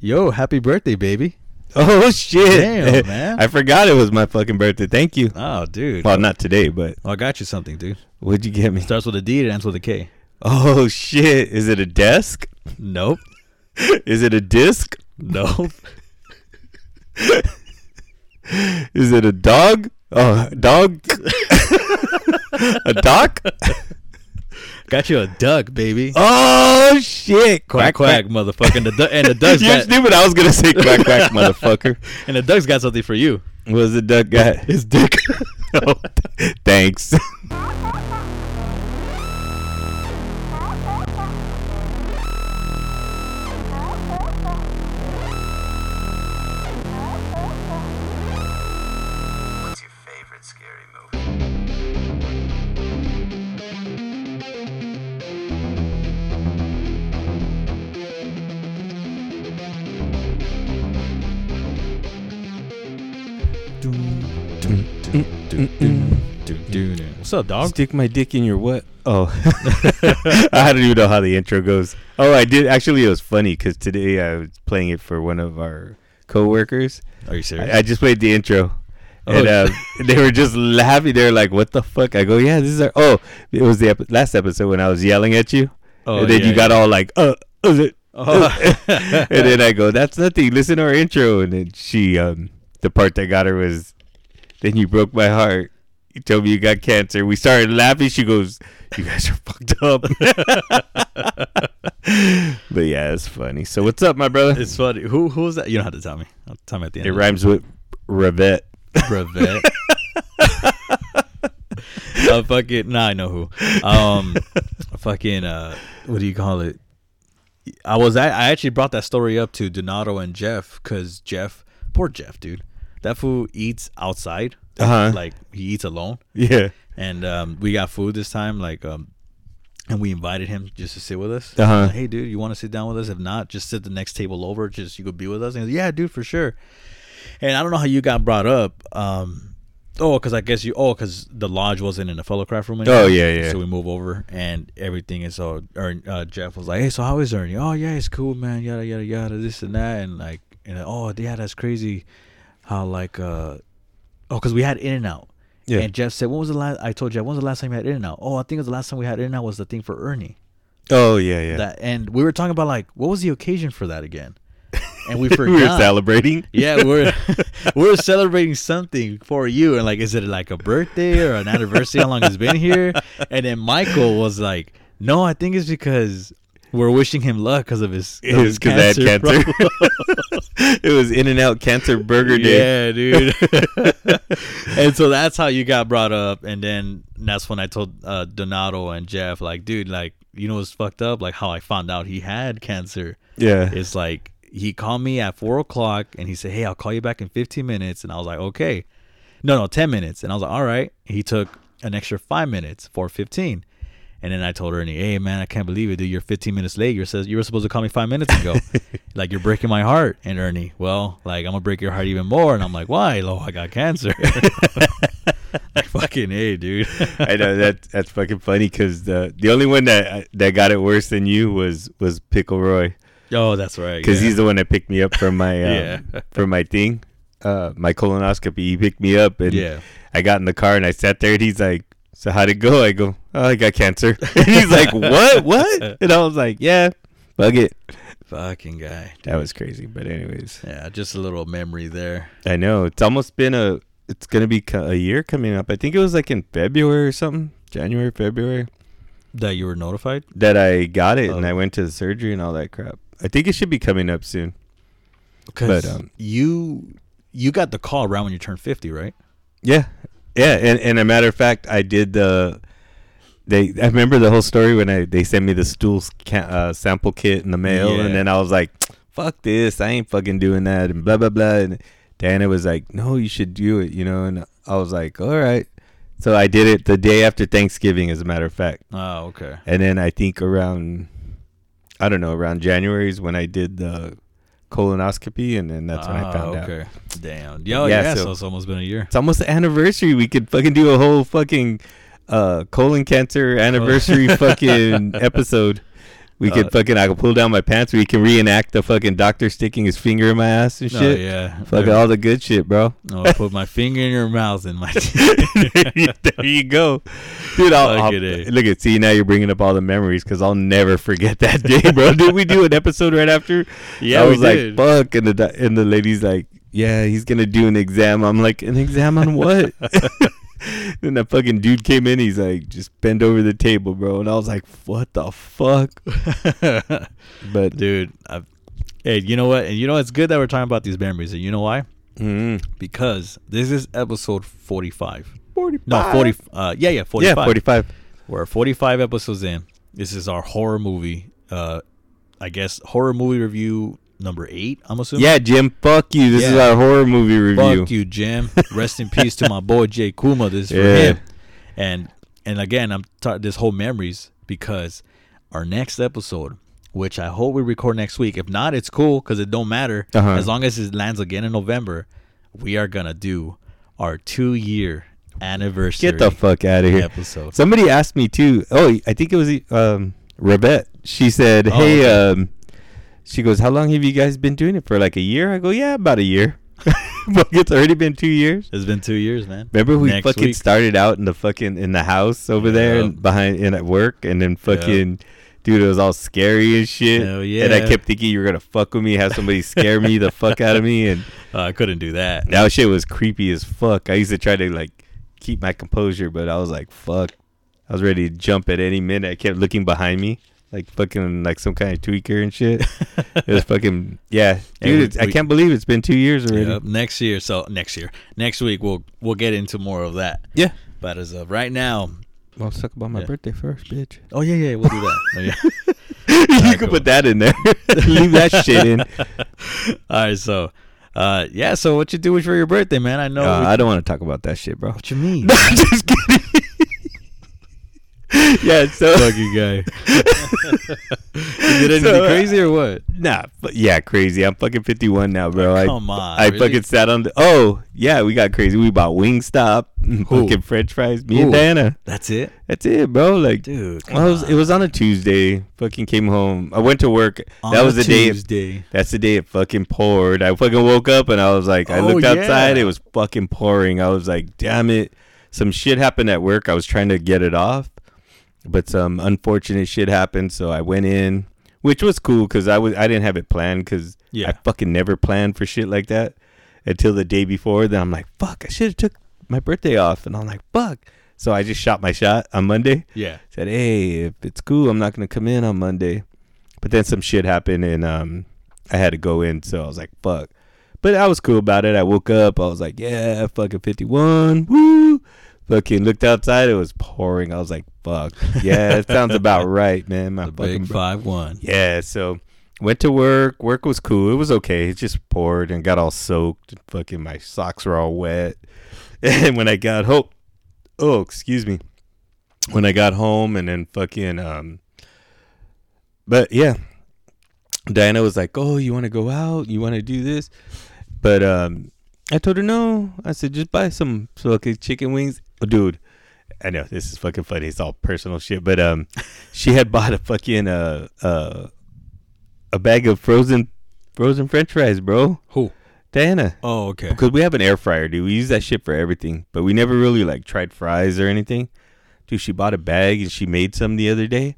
Yo, happy birthday, baby. Oh shit! Damn, man. I forgot it was my fucking birthday. Thank you. Oh, dude. Well, not today, but Well, I got you something, dude. what'd you get me? Starts with a D and ends with a K. Oh shit! Is it a desk? Nope. Is it a disc? Nope. Is it a dog? Oh, dog. a dock? Got you a duck, baby. Oh shit! quack quack, motherfucker. And the, du- and the duck's You're got stupid. I was gonna say quack quack, motherfucker. and the duck's got something for you. What was the duck got? His dick. oh, thanks. What's up, dog? Stick my dick in your what? Oh, I don't even know how the intro goes. Oh, I did actually. It was funny because today I was playing it for one of our coworkers. Are you serious? I, I just played the intro, and Oh. uh, they were just laughing. They were like, "What the fuck?" I go, "Yeah, this is our." Oh, it was the ep- last episode when I was yelling at you, oh, and then yeah, you got yeah. all like, "Uh, is it?" Oh. and then I go, "That's nothing. Listen to our intro." And then she, um, the part that got her was, "Then you broke my heart. You told me you got cancer." We started laughing. She goes, "You guys are fucked up." but yeah, it's funny. So what's up, my brother? It's funny. Who who was that? You don't have to tell me. I'll tell me at the end. It rhymes with Revette. Brevet. uh, fucking. Nah, I know who. Um, fucking. Uh, what do you call it? I was. I, I actually brought that story up to Donato and Jeff because Jeff, poor Jeff, dude. That fool eats outside. Uh-huh. Like he eats alone, Yeah. and um, we got food this time. Like um. And we invited him just to sit with us. Uh-huh. Like, hey, dude, you want to sit down with us? If not, just sit the next table over. Just you could be with us. And he goes, yeah, dude, for sure. And I don't know how you got brought up. Um, oh, because I guess you. Oh, because the lodge wasn't in the fellow craft room. anymore. Oh, yeah, yeah. So we move over, and everything is so. Or uh, Jeff was like, "Hey, so how is Ernie? Oh, yeah, it's cool, man. Yada yada yada. This and that, and like, and oh, yeah, that's crazy. How like, uh, oh, because we had In and Out. Yeah. And Jeff said, "When was the last?" I told you "When was the last time you had In and Out?" Oh, I think it was the last time we had In and Out was the thing for Ernie. Oh yeah, yeah. That and we were talking about like, what was the occasion for that again? And we forgot. we were celebrating. Yeah, we're we're celebrating something for you, and like, is it like a birthday or an anniversary? How long it's been here? And then Michael was like, "No, I think it's because we're wishing him luck because of his his because I had cancer. it was In and Out Cancer Burger Day. Yeah, dude. and so that's how you got brought up, and then that's when I told uh, Donato and Jeff, like, dude, like, you know what's fucked up? Like how I found out he had cancer. Yeah. It's like he called me at four o'clock and he said, "Hey, I'll call you back in fifteen minutes." And I was like, "Okay." No, no, ten minutes. And I was like, "All right." He took an extra five minutes, four fifteen. And then I told Ernie, "Hey, man, I can't believe it, dude. You're 15 minutes late. You says you were supposed to call me five minutes ago. like you're breaking my heart." And Ernie, well, like I'm gonna break your heart even more. And I'm like, "Why? Oh, I got cancer." like fucking hey, dude. I know that that's fucking funny because the the only one that that got it worse than you was was Pickle Roy oh, that's right. because yeah. he's the one that picked me up from my um, Yeah. from my thing, uh, my colonoscopy. He picked me up and yeah. I got in the car and I sat there and he's like, "So how'd it go?" I go, "Oh, I got cancer." and he's like, "What? What?" And I was like, "Yeah, bug it." Fucking guy. That was crazy, but anyways, Yeah, just a little memory there. I know it's almost been a. It's gonna be a year coming up. I think it was like in February or something, January, February. That you were notified? that I got it and Oh. I went to the surgery and all that crap. I think it should be coming up soon. Because But, um, you you got the call around when you turned fifty, right? Yeah, yeah. And, and a matter of fact, I did the. They, I remember the whole story when I they sent me the stool ca- uh, sample kit in the mail, Yeah. and then I was like, "Fuck this! I ain't fucking doing that," and blah blah blah. And Diana was like, "No, you should do it," you know. And I was like, "All right." So I did it the day after Thanksgiving, as a matter of fact. Oh, okay. And then I think around, I don't know, around January is when I did the colonoscopy, and then that's when I Ah, found out. okay. Damn. Yo, Yeah, yeah, so- so, it's almost been a year. It's almost the anniversary. We could fucking do a whole fucking uh, colon cancer anniversary fucking episode. We Uh, could fucking I could pull down my pants. We can reenact the fucking doctor sticking his finger in my ass and Oh, shit. yeah. Fucking all the good shit, bro. I'll put my finger in your mouth and my. there you go, dude. I'll, I'll- it, eh. look at it. see now you're bringing up all the memories because I'll never forget that day, bro. Did we do an episode right after? Yeah, I was like, did. fuck, and the and the lady's like, yeah, he's gonna do an exam. I'm like, an exam on what? then that fucking dude came in. He's like, just bend over the table, bro. And I was like, what the fuck? But Dude, i hey, you know what? And you know it's good that we're talking about these memories. And you know why? mm, Because this is episode forty-five. 45. No, forty. Uh, yeah, yeah, forty-five. Yeah, 45. We're 45 episodes in. This is our horror movie. Uh, I guess horror movie review number eight. I'm assuming. Yeah, Jim, fuck you. This is our horror movie review. Fuck you, Jim. Rest in peace to my boy Jay Kuma. This is for Yeah. him. And and again, I'm ta- this whole memories because our next episode, which I hope we record next week. If not, it's cool because it don't matter Uh-huh. as long as it lands again in November. We are gonna do our two year anniversary. Get the fuck out of here. episode. Somebody asked me too. Oh, I think it was um Rebet. She said, Oh, "Hey, okay. um, she goes, how long have you guys been doing it for? Like a year?" I go, "Yeah, about a year." Fuck, it's already been two years. It's been two years, man. Remember we Next fucking week. started out in the fucking in the house over there and behind in at work, and then fucking. Dude, it was all scary and shit. Hell And I kept thinking you were gonna fuck with me, have somebody scare me the fuck out of me, and Uh, I couldn't do that. that shit was creepy as fuck. I used to try to like keep my composure, but I was like, fuck. I was ready to jump at any minute. I kept looking behind me, like fucking like some kind of tweaker and shit. it was fucking yeah, dude. we- I can't believe it's been two years already. Yep, next year. So next year, next week we'll we'll get into more of that. Yeah. But as of right now, Well, let's talk about my Yeah. birthday first, bitch. oh yeah, yeah, we'll do that. Oh, yeah. you Alright, can cool. put that in there. Leave that shit in. All right, so uh, yeah. So what you do for your birthday, man? I know. Uh, we- I don't want to talk about that shit, bro. what you mean? No, I'm just kidding. yeah, so Fucking guy. you did anything So, uh, crazy or what? Nah, but yeah, crazy. I'm fucking 51 now, bro. I, Come on, I really? fucking sat on the. Oh, yeah, we got crazy. We bought Wingstop, fucking French fries. Me and Diana. That's it, That's it, bro. Like, dude. it was, it was on a Tuesday. Fucking came home. I went to work. that was the day. Tuesday. That's the day it fucking poured. I fucking woke up and I was like, I Oh, looked outside. yeah. It was fucking pouring. I was like, damn it. Some shit happened at work. I was trying to get it off, but some unfortunate shit happened. So I went in, which was cool because I was I didn't have it planned because Yeah. I fucking never planned for shit like that until the day before. Then I'm like, fuck, I should have took my birthday off, and I'm like, fuck. So I just shot my shot on Monday Yeah. said, "Hey, if it's cool, I'm not gonna come in on Monday." But then some shit happened, and um, I had to go in. So I was like, "Fuck." But I was cool about it. I woke up. I was like, "Yeah, fucking 51, woo!" Fucking looked outside. It was pouring. I was like, "Fuck." Yeah, it sounds about right, man. My The fucking bro- five one. yeah, so went to work. Work was cool. It was okay. It just poured and got all soaked. Fucking my socks were all wet. And when I got home, oh, excuse me. When I got home and then fucking um but yeah. Diana was like, "Oh, you want to go out? You want to do this?" But um I told her no. I said just buy some fucking chicken wings. Dude, I know this is fucking funny. It's all personal shit, but um, she had bought a fucking uh uh a bag of frozen frozen French fries, bro. Who? Diana, Oh, okay. because we have an air fryer, dude. We use that shit for everything, but we never really like tried fries or anything. Dude, she bought a bag and she made some the other day.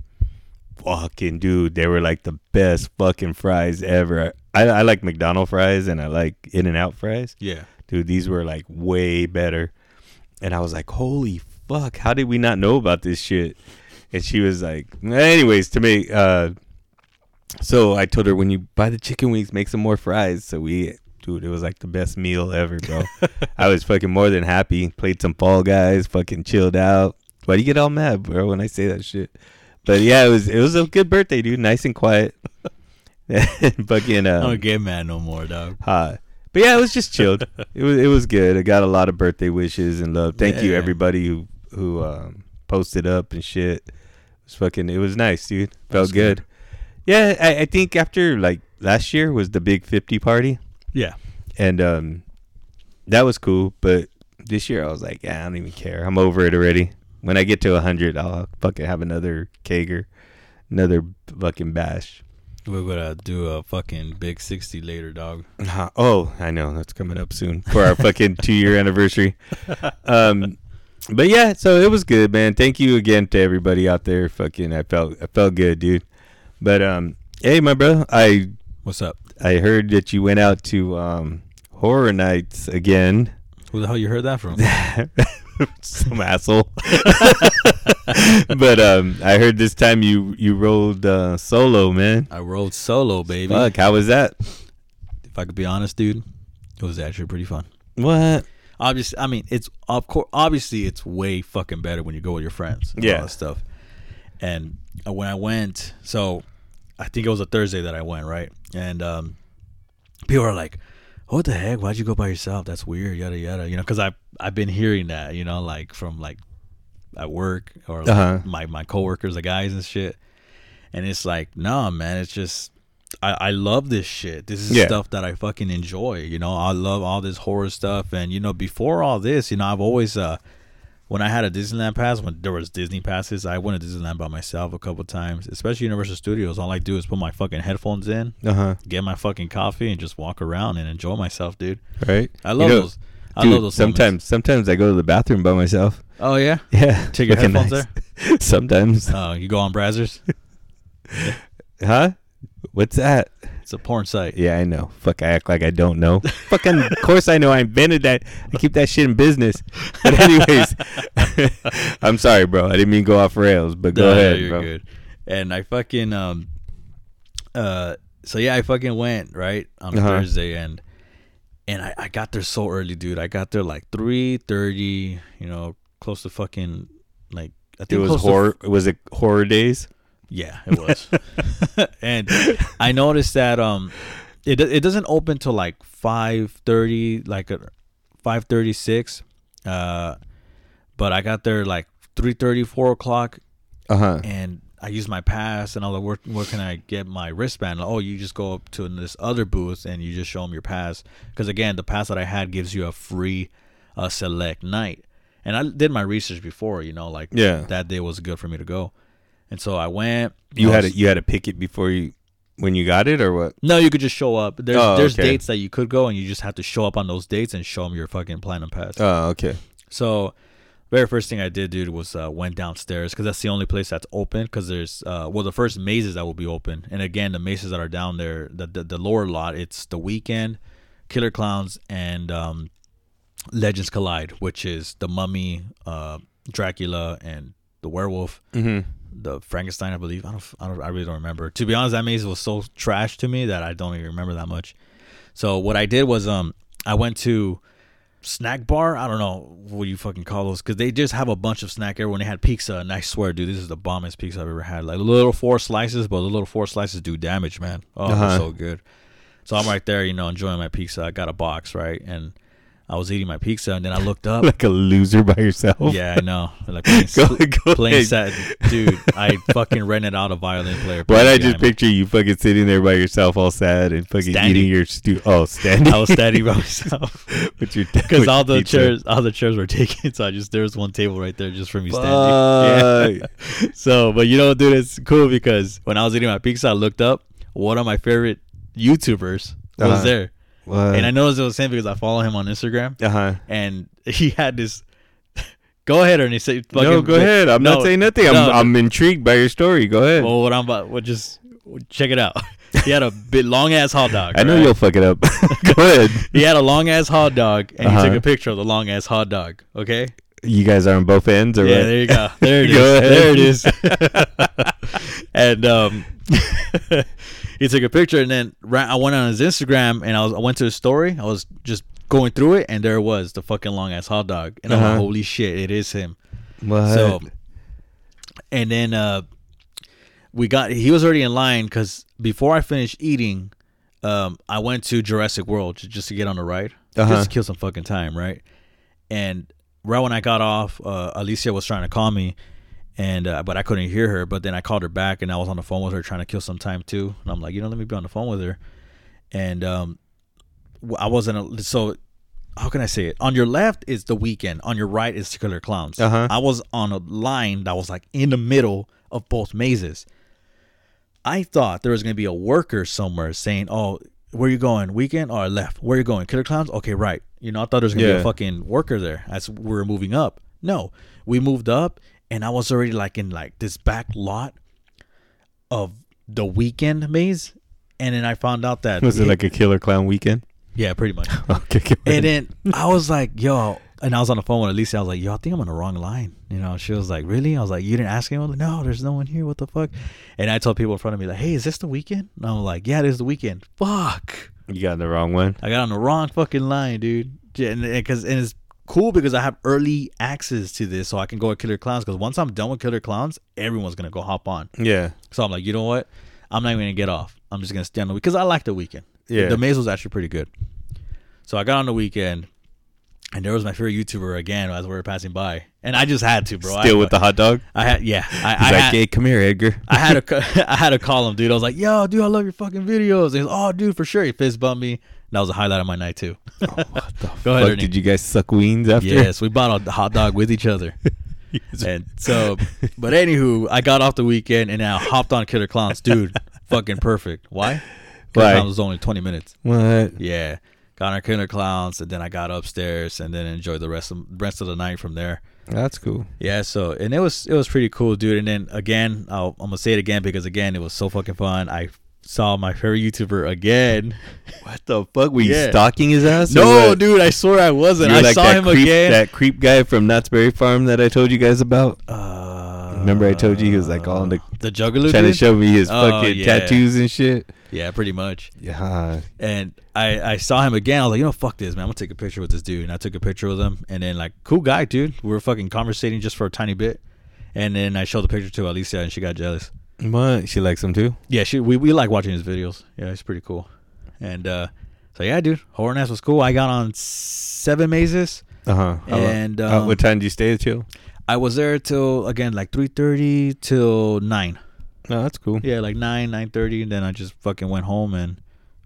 Fucking dude, they were like the best fucking fries ever. I, I like McDonald's fries and I like In and Out fries Yeah. dude these were like way better and i was like holy fuck how did we not know about this shit? And she was like anyways to me uh so i told her when you buy the chicken wings make some more fries. So we dude it was like the best meal ever bro. I was fucking more than happy. Played some fall guys fucking chilled out. Why do you get all mad bro when i say that shit? But yeah it was it was a good birthday dude. Nice and quiet. Fucking I uh, don't get mad no more, dog. uh, but yeah, it was just chilled. it was it was good. I got a lot of birthday wishes and love. Thank you everybody who who um, posted up and shit. It was fucking. It was nice, dude. Felt good. good. Yeah, I, I think after like last year was the big fifty party, Yeah. and um, that was cool. But this year I was like, yeah, I don't even care. I'm over it already. When I get to hundred, I'll fucking have another kager. another fucking bash. We're gonna do a fucking big sixty later, dog. Uh, Oh, I know that's coming up soon for our fucking two year anniversary. Um, but yeah, so it was good, man. Thank you again to everybody out there. Fucking, I felt I felt good, dude. But um, hey, my bro, I What's up? I heard that you went out to um horror nights again. Who the hell you heard that from? Some asshole. but um, I heard this time you you rolled uh, solo, man. I rode solo, baby. Fuck, how was that? If I could be honest, dude, it was actually pretty fun. What? Obviously, I mean, it's of course, obviously, it's way fucking better when you go with your friends. And Yeah. stuff. And uh, when I went, so I think it was a Thursday that I went, right? And um, people are like, "What the heck? Why'd you go by yourself? That's weird." Yada yada. You know, because I I've been hearing that, you know, like from like at work or like Uh-huh. my my coworkers, the guys and shit. And it's like, no, man, it's just I, I love this shit. This is Yeah. stuff that I fucking enjoy. You know, I love all this horror stuff. And you know, before all this, you know, I've always uh when I had a Disneyland pass, when there was Disney passes, I went to Disneyland by myself a couple times, especially Universal Studios. All I do is put my fucking headphones in, Uh huh. get my fucking coffee, and just walk around and enjoy myself, dude. Right. I love You know, those. I Dude, love those. sometimes moments. sometimes I go to the bathroom by myself. Oh yeah. Yeah. Take your headphones there. sometimes. Oh, you go on Brazzers. Huh? What's that? It's a porn site. Yeah, I know. Fuck, I act like I don't know. Fucking, of course I know. I invented that. I keep that shit in business. But anyways, I'm sorry, bro. I didn't mean to go off rails, but go No, ahead, bro. good. And I fucking um uh so yeah, I fucking went, right? On Uh-huh. Thursday and and I, I got there so early, dude. I got there like three thirty, you know, close to fucking like I think It was horror. Was it horror days? Yeah, it was. and I noticed that um it it doesn't open till like 5:30 like a 5:36 uh but I got there like 3:30 4 o'clock Uh huh. and I used my pass and I was like, where, where can I get my wristband? oh, you just go up to this other booth and you just show them your pass. Because again, the pass that I had gives you a free uh, select night. And I did my research before, you know, like Yeah. that day was good for me to go. And so I went. You I had was- to, you had to pick it before you when you got it or what? No, you could just show up. There's Oh, there's okay. dates that you could go and you just have to show up on those dates and show them your fucking platinum pass. Oh, okay. So, very first thing I did, dude, was uh, went downstairs because that's the only place that's open. Because there's, uh, well, the first mazes that will be open, and again, the mazes that are down there, the the, the lower lot, it's the Weeknd, Killer Klowns, and um, Legends Collide, which is the Mummy, uh, Dracula, and the Werewolf, Mm-hmm. The Frankenstein, I believe. I don't, I don't, I really don't remember. To be honest, that maze was so trash to me that I don't even remember that much. So what I did was, um, I went to snack bar. I don't know what you fucking call those because they just have a bunch of snack everywhere. When they had pizza, and I swear, dude, this is the bombest pizza I've ever had. Like little four slices, but the little four slices do damage, man. Oh, Uh-huh. so good. So I'm right there, you know, enjoying my pizza. I got a box, right, and I was eating my pizza, and then I looked up. Like a loser by yourself. yeah, I know. Like playing, Go- go playing sad, dude. I fucking rented out a violin player. Why did I just picture you fucking sitting there by yourself, all sad and fucking Standing. eating your stew? Oh, standing. I was standing by myself with your because all the pizza. chairs, all the chairs were taken. So I just there was one table right there just for me standing. Yeah. So, but you know, dude, it's cool because when I was eating my pizza, I looked up. One of my favorite YouTubers was Uh-huh. there, What? and I noticed it was him because I follow him on Instagram, Uh huh. and he had this. Go ahead, Ernie. Say, No, fucking- go ahead. I'm not saying nothing. I'm, no, I'm intrigued by your story. Go ahead. Well, what I'm about, well, just check it out. He had a bit long ass hot dog. I know right? you'll fuck it up. go ahead. He had a long ass hot dog, and he Uh-huh. took a picture of the long ass hot dog. Okay. You guys are on both ends, or yeah, what? there you go. There it is. Go ahead. There it is. and um, he took a picture, and then I went on his Instagram, and I was I went to his story. I was just going through it, and there it was the fucking long ass hot dog, and I'm Uh-huh. like, holy shit, it is him. What? So, and then uh, we got. He was already in line because before I finished eating, um, I went to Jurassic World ju- just to get on the ride, Uh-huh. just to kill some fucking time, right? And right when I got off, uh, Alicia was trying to call me, and uh, but I couldn't hear her. But then I called her back, and I was on the phone with her trying to kill some time too. And I'm like, you know, let me be on the phone with her. And um, I wasn't a, so. How can I say it? On your left is the Weeknd. On your right is Killer Klowns. Uh-huh. I was on a line that was like in the middle of both mazes. I thought there was gonna be a worker somewhere saying, "Oh, where you going? Weeknd or left? Where you going? Killer Klowns? Okay, right." You know, I thought there was gonna be a fucking worker there as we were moving up. No, we moved up, and I was already like in like this back lot of the Weeknd maze, and then I found out that Was it like a killer clown weekend? yeah, pretty much. Okay. And then I was like, yo, and I was on the phone with Alicia. I was like, yo, I think I'm on the wrong line. You know, she was like, really? I was like, you didn't ask anyone? Like, no, there's no one here. What the fuck? And I told people in front of me, like, hey, is this the Weeknd? And I'm like, yeah, this is the Weeknd. Fuck. you got the wrong one. I got on the wrong fucking line, dude. Yeah, And, and, cause, and it's cool because I have early access to this so I can go at Killer Klowns. Because once I'm done with Killer Klowns, everyone's to go hop on. Yeah. So I'm like, you know what? I'm not even to get off. I'm just to stay on the. Because I like the Weeknd. Yeah. The maze was actually pretty good. So I got on the Weeknd, and there was my favorite YouTuber again as we were passing by, and I just had to, bro. Still I, with the hot dog. I had, yeah, I, He's I like, had, hey, come here, Edgar. I had ca- I had to call him, dude. I was like, yo, dude, I love your fucking videos. He's, he oh, dude, for sure. He fist bumped me. That was a highlight of my night too. Oh, Go ahead, Fuck, Ernie. did you guys suck weens after? Yes, we bought a hot dog with each other. and so, but anywho, I got off the Weeknd and I hopped on Killer Klowns, dude. fucking perfect. Why? Killer Why? Clowns was only 20 minutes. What? Yeah, got on Killer Klowns, and then I got upstairs, and then enjoyed the rest of rest of the night from there. That's cool. Yeah, so and it was it was pretty cool, dude. And then again, I'll, I'm gonna say it again because again, it was so fucking fun. I saw my favorite YouTuber again. What the fuck? Were you Yeah. stalking his ass? No, dude, I swear I wasn't. I like saw him creep, again. That creep guy from Knott's Berry Farm that I told you guys about. uh, Remember I told you he was like all in the the juggler, trying to show me his Oh, fucking yeah. tattoos and shit. Yeah, pretty much. Yeah. And I, I saw him again. I was like, you know, fuck this, man. I'm gonna take a picture with this dude. And I took a picture with him. And then like, cool guy, dude. We were fucking conversating just for a tiny bit. And then I showed the picture to Alicia, and she got jealous. What? She likes him too. Yeah, she we, we like watching his videos. Yeah, it's pretty cool. And uh so yeah, dude, horror nights was cool. I got on seven mazes. Uh huh. And, um, what time did you stay till? I was there till again like three thirty till nine. No, that's cool. Yeah, like nine nine thirty, and then I just fucking went home and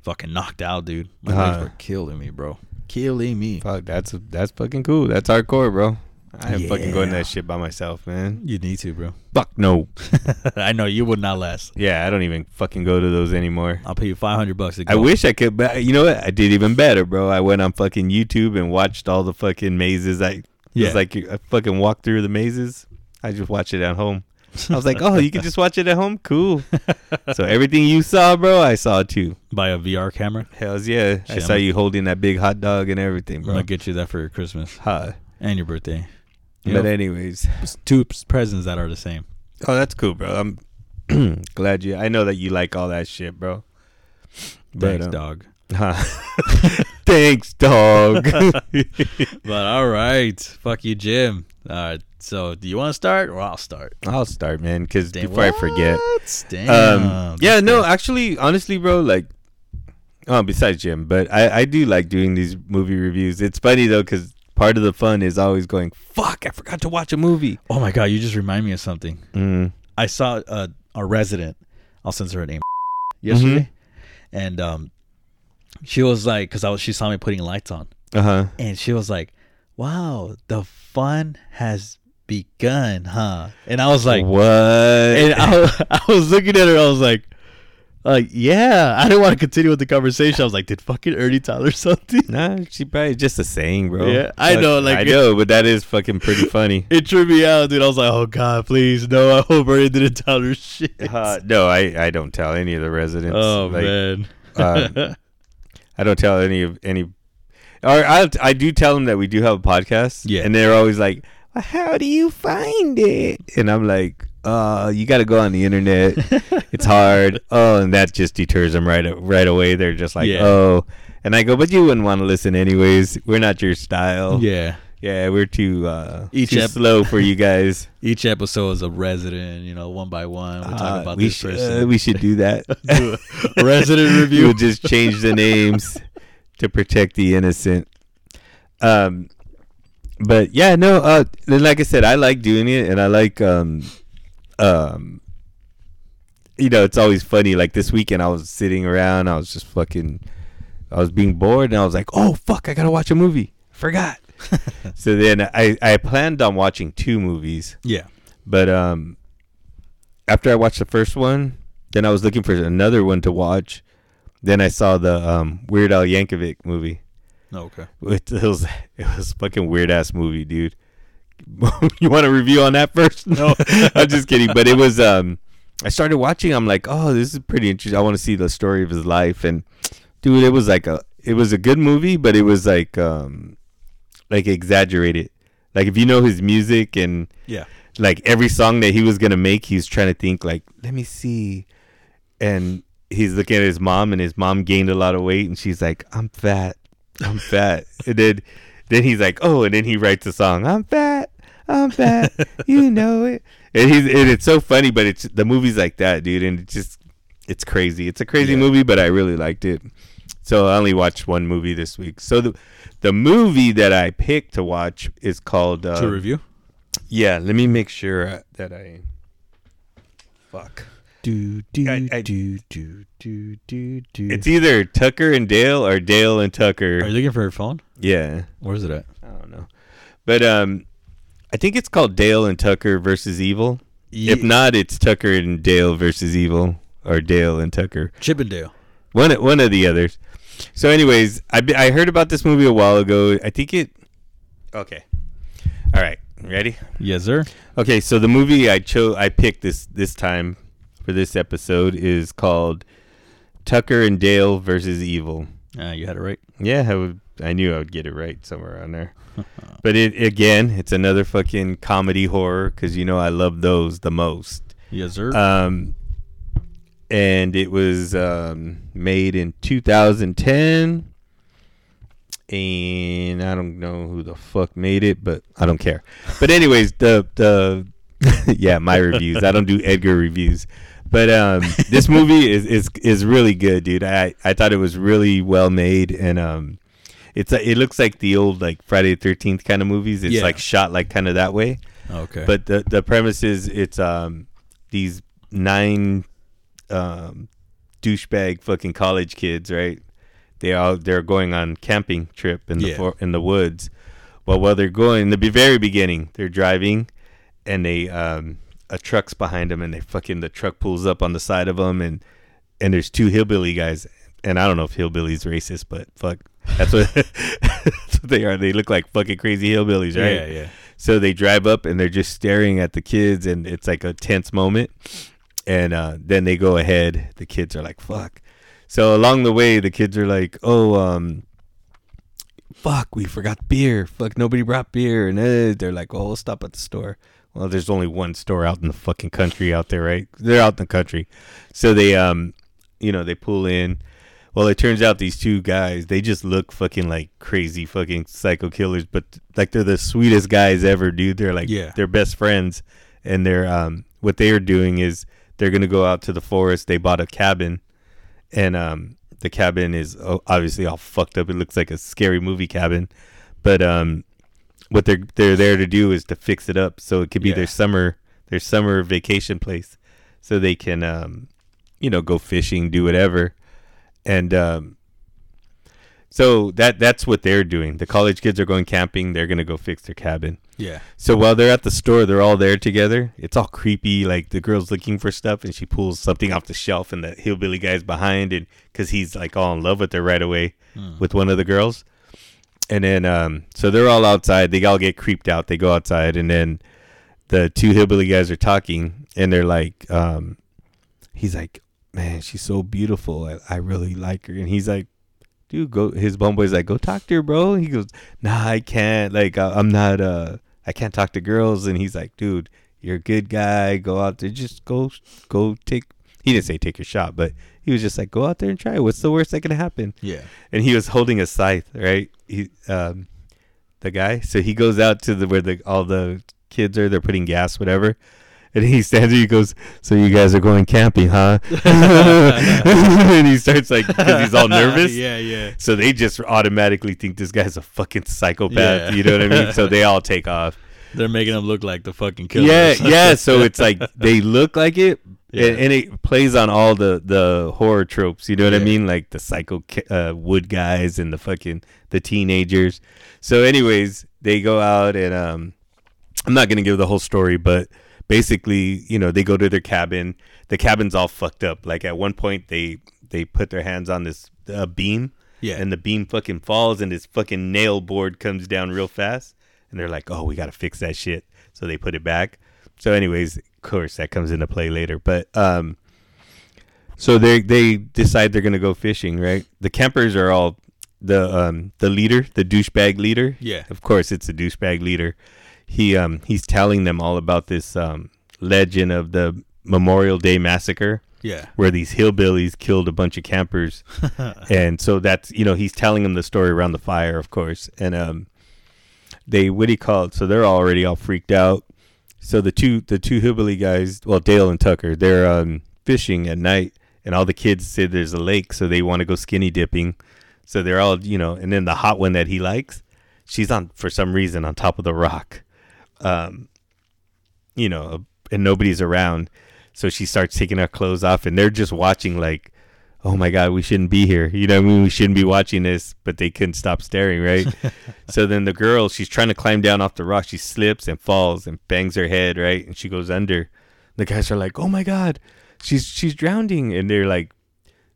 fucking knocked out, dude. My Uh-huh. legs were killing me, bro. Killing me. Fuck, that's that's fucking cool. That's hardcore, bro. I ain't fucking going Yeah. that shit by myself, man. You need to, bro. Fuck no. I know you would not last. Yeah, I don't even fucking go to those anymore. I'll pay you five hundred bucks to go. I wish I could, but you know what? I did even better, bro. I went on fucking YouTube and watched all the fucking mazes. I Yeah. was like, I fucking walked through the mazes. I just watched it at home. I was like, oh, you can just watch it at home? Cool. so everything you saw, bro, I saw too. By a VR camera. Hells yeah. I saw you holding that big hot dog and everything, bro. I'm gonna get you that for your Christmas Hi. and your birthday. You But know, anyways. two presents that are the same. Oh, that's cool, bro. I'm glad you. I know that you like all that shit, bro. Thanks, um, dog. Huh. Thanks, dog. But all right, fuck you, Jim. All right, so do you want to start or I'll start? I'll start, man, because before I forget. Damn. Um, yeah, no, actually, honestly, bro, like, oh, besides Jim, but I, I do like doing these movie reviews. It's funny though, because part of the fun is always going, "Fuck, I forgot to watch a movie." Oh my god, you just remind me of something. Mm. I saw uh, a resident. I'll censor her a name. Yesterday, Mm-hmm. and um, she was like, because I was, she saw me putting lights on, Uh huh. and she was like, "Wow, the fun has begun, huh?" And I was like, what? and I, I was looking at her. I was like, like, yeah. I didn't want to continue with the conversation. I was like, did fucking Ernie Tyler something? nah, she probably just a saying, bro. Yeah, I know, like- I know, but that is fucking pretty funny. It tripped me out, dude. I was like, oh god, please, no. I hope Ernie didn't tell her shit. Uh, no, I, I don't tell any of the residents. oh Like, man. uh, I don't tell any of any. Or I I do tell them that we do have a podcast. Yeah. and they're always like, well, "How do you find it?" And I'm like, "Uh, you got to go on the internet. it's hard." Oh, and that just deters them right right away. They're just like, Yeah. "Oh," and I go, "But you wouldn't want to listen anyways. We're not your style. yeah. yeah, we're too uh Each too ep- slow for you guys." Each episode is a resident, you know, one by one. We talk Uh, about we this should person. we should do that. Do resident review. We'll just change the names to protect the innocent. Um, but yeah, no. Uh, like I said, I like doing it, and I like um, um, you know, it's always funny. Like this weekend, I was sitting around, I was just fucking, I was being bored, and I was like, oh fuck, I gotta watch a movie. Forgot. so then I I planned on watching two movies, yeah. but um, after I watched the first one, then I was looking for another one to watch. Then I saw the um, Weird Al Yankovic movie. Oh, okay. It was it was a fucking weird ass movie, dude. you want a review on that first? No, I'm just kidding. But it was um, I started watching. I'm like, oh, this is pretty interesting. I want to see the story of his life. And dude, it was like a it was a good movie, but it was like um, like exaggerated. Like if you know his music and Yeah. like every song that he was gonna make, he's trying to think like, let me see, and he's looking at his mom, and his mom gained a lot of weight, and she's like, I'm fat, I'm fat, and then then he's like, oh, and then he writes a song, I'm fat, I'm fat, you know it, and he's and it's so funny, but it's the movie's like that, dude, and it's just it's crazy. It's a crazy Yeah. movie, but I really liked it. So I only watched one movie this week. So the the movie that I picked to watch is called uh, to review. yeah, let me make sure uh, that I. Fuck. Do do I- I- do do do do do. It's either Tucker and Dale or Dale and Tucker. Are you looking for your phone? Yeah, Where's it at? I don't know, but um, I think it's called Dale and Tucker versus Evil. If not, it's Tucker and Dale versus Evil or Dale and Tucker. Chippendale. One one of the others. So, anyways, I I heard about this movie a while ago. I think it. Okay. All right. Ready? Yes, sir. Okay, so the movie I chose, I picked this this time for this episode is called Tucker and Dale versus Evil. Ah, you had it right. Yeah, I, would, I knew I would get it right somewhere on there. but it again, it's another fucking comedy horror because you know I love those the most. Yes, sir. Um, and it was um, made in 2010. And I don't know who the fuck made it, but I don't care. But anyways, the the yeah, my reviews. I don't do Edgar reviews. But um, this movie is, is is really good, dude. I, I thought it was really well made, and um, it's a, it looks like the old like Friday the Thirteenth kind of movies. It's Yeah. like shot like kind of that way. okay. But the the premise is it's um these nine um douchebag fucking college kids, right? They are they're going on camping trip in the Yeah. for, in the woods. Well, while they're going in the very beginning, they're driving, and they um a truck's behind them, and they fucking the truck pulls up on the side of them, and and there's two hillbilly guys, and I don't know if hillbilly's racist, but fuck, that's what that's what they are. They look like fucking crazy hillbillies, right? yeah, yeah. So they drive up and they're just staring at the kids, and it's like a tense moment. And uh, then they go ahead. The kids are like, "Fuck." So along the way, the kids are like, "Oh, um, fuck, we forgot beer. Fuck, nobody brought beer." And uh, they're like, "Oh, we'll stop at the store." Well, there's only one store out in the fucking country out there, right? They're out in the country, so they, um, you know, they pull in. Well, it turns out these two guys, they just look fucking like crazy fucking psycho killers, but like they're the sweetest guys ever, dude. They're like Yeah. they're best friends and they're um what they are doing is they're going to go out to the forest. They bought a cabin and um the cabin is obviously all fucked up. It looks like a scary movie cabin. But um what they're they're there to do is to fix it up so it could be Yeah. their summer their summer vacation place so they can um you know go fishing, do whatever and um, so that that's what they're doing. The college kids are going camping. They're gonna go fix their cabin. Yeah. So while they're at the store, they're all there together. It's all creepy. Like the girl's looking for stuff, and she pulls something off the shelf, and the hillbilly guy's behind, and because he's like all in love with her right away with one of the girls. And then um, so they're all outside. They all get creeped out. They go outside, and then the two hillbilly guys are talking, and they're like, um, he's like, man, she's so beautiful. I, I really like her. And he's like, dude, go. His homeboy's like, go talk to her, bro. He goes, nah, I can't. Like, I, I'm not. Uh, I can't talk to girls. And he's like, dude, you're a good guy. Go out there, just go, go take. He didn't say take your shot, but he was just like, go out there and try. it. What's the worst that can happen? Yeah. and he was holding a scythe, right? He, um, the guy. So he goes out to the where the all the kids are. They're putting gas, whatever. And he stands there. He goes, "So you guys are going camping, huh?" and he starts like because he's all nervous. yeah, yeah. So they just automatically think this guy's a fucking psychopath. Yeah. You know what I mean? So they all take off. They're making them look like the fucking killers. Yeah, yeah. So it's like they look like it, Yeah. and, and it plays on all the the horror tropes. You know what I mean? Like the psycho uh, wood guys and the fucking the teenagers. So, anyways, they go out and um, I'm not gonna give the whole story, but basically, you know, they go to their cabin. The cabin's all fucked up. Like at one point, they they put their hands on this uh, beam, Yeah. and the beam fucking falls, and this fucking nail board comes down real fast. And they're like, "Oh, we gotta fix that shit." So they put it back. So, anyways, of course, that comes into play later. But um, so they they decide they're gonna go fishing, right? The campers are all the um the leader, the douchebag leader. Yeah. Of course, it's a douchebag leader. He um he's telling them all about this um legend of the Memorial Day massacre Yeah. where these hillbillies killed a bunch of campers. and so that's you know he's telling them the story around the fire, of course. And um they what do you call it? So they're already all freaked out. So the two the two hillbilly guys, well Dale and Tucker, they're um fishing at night, and all the kids say there's a lake, so they want to go skinny dipping. So they're all you know, and then the hot one that he likes, she's on for some reason on top of the rock, um, you know, and nobody's around. So she starts taking her clothes off, and they're just watching like, oh my god, we shouldn't be here. You know, what I mean, we shouldn't be watching this, but they couldn't stop staring, right? so then the girl, she's trying to climb down off the rock. She slips and falls and bangs her head, right, and she goes under. The guys are like, oh my god, she's she's drowning, and they're like,